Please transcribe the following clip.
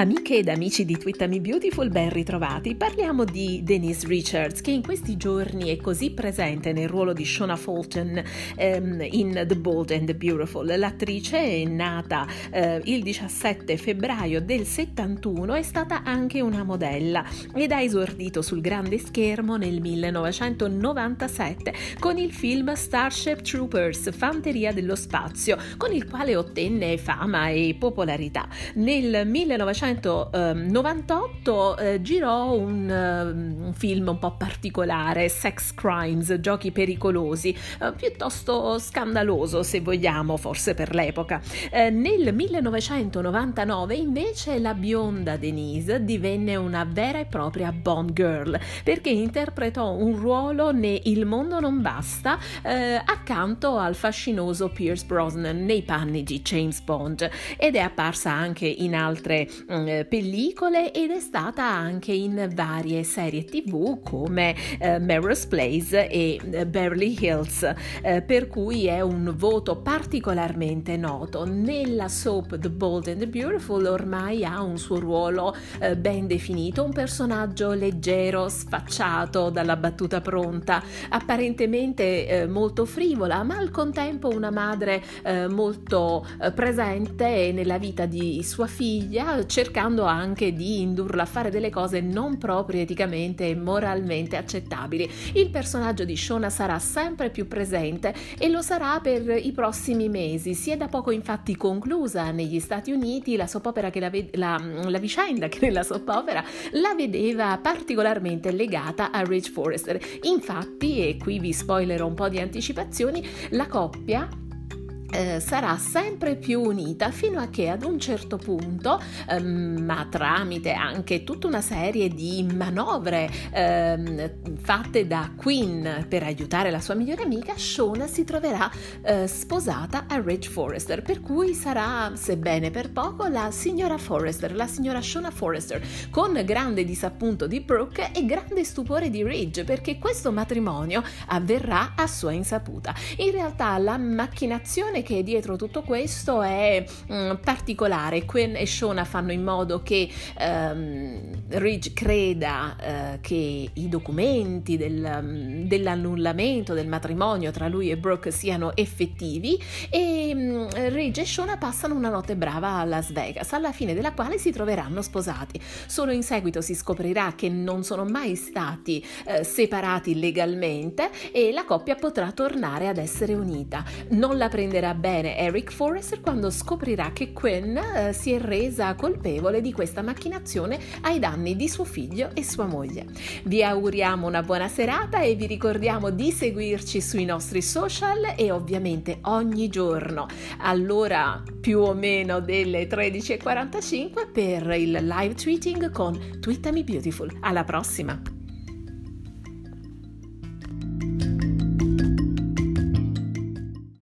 Amiche ed amici di Twittami Beautiful, ben ritrovati. Parliamo di Denise Richards, che in questi giorni è così presente nel ruolo di Shona Fulton ehm, in The Bold and the Beautiful. L'attrice è nata eh, il 17 febbraio del 71, è stata anche una modella ed ha esordito sul grande schermo nel 1997 con il film Starship Troopers, Fanteria dello Spazio, con il quale ottenne fama e popolarità. Nel 1998 1998 eh, girò un, uh, un, film un po' particolare, Sex Crimes, giochi pericolosi, uh, piuttosto scandaloso se vogliamo, forse per l'epoca. Uh, nel 1999 invece la bionda Denise divenne una vera e propria Bond Girl perché interpretò un ruolo ne Il mondo non basta accanto al fascinoso Pierce Brosnan nei panni di James Bond ed è apparsa anche in altre eh, pellicole ed è stata anche in varie serie tv come eh, Melrose Place e eh, Beverly Hills, eh, per cui è un voto particolarmente noto. Nella soap The Bold and the Beautiful ormai ha un suo ruolo eh, ben definito, un personaggio leggero, sfacciato dalla battuta pronta, apparentemente eh, molto frivola, ma al contempo una madre molto presente nella vita di sua figlia, cercando anche di indurla a fare delle cose non proprio eticamente e moralmente accettabili. Il personaggio di Shona sarà sempre più presente e lo sarà per i prossimi mesi. Si è da poco infatti conclusa negli Stati Uniti la che la, la, la vicenda che nella soap opera la vedeva particolarmente legata a Rich Forrester. Infatti, e qui vi spoilerò un po' di anticipazioni, la coppia eh, sarà sempre più unita fino a che ad un certo punto, ehm, ma tramite anche tutta una serie di manovre ehm, fatte da Queen per aiutare la sua migliore amica, Shona si troverà eh, sposata a Ridge Forrester, per cui sarà, sebbene per poco, la signora Forrester, la signora Shona Forrester, con grande disappunto di Brooke e grande stupore di Ridge, perché questo matrimonio avverrà a sua insaputa. In realtà la macchinazione che dietro tutto questo è mh, mm, particolare. Quinn e Shona fanno in modo che um, Ridge creda uh, che i documenti del, um, dell'annullamento del matrimonio tra lui e Brooke siano effettivi e um, Ridge e Shona passano una notte brava a Las Vegas, alla fine della quale si troveranno sposati. Solo in seguito si scoprirà che non sono mai stati uh, separati legalmente e la coppia potrà tornare ad essere unita. Non la prenderà bene Eric Forrester quando scoprirà che Quinn eh, si è resa colpevole di questa macchinazione ai danni di suo figlio e sua moglie. Vi auguriamo una buona serata e vi ricordiamo di seguirci sui nostri social e ovviamente ogni giorno all'ora più o meno delle 13.45 per il live tweeting con Twittami Beautiful. Alla prossima!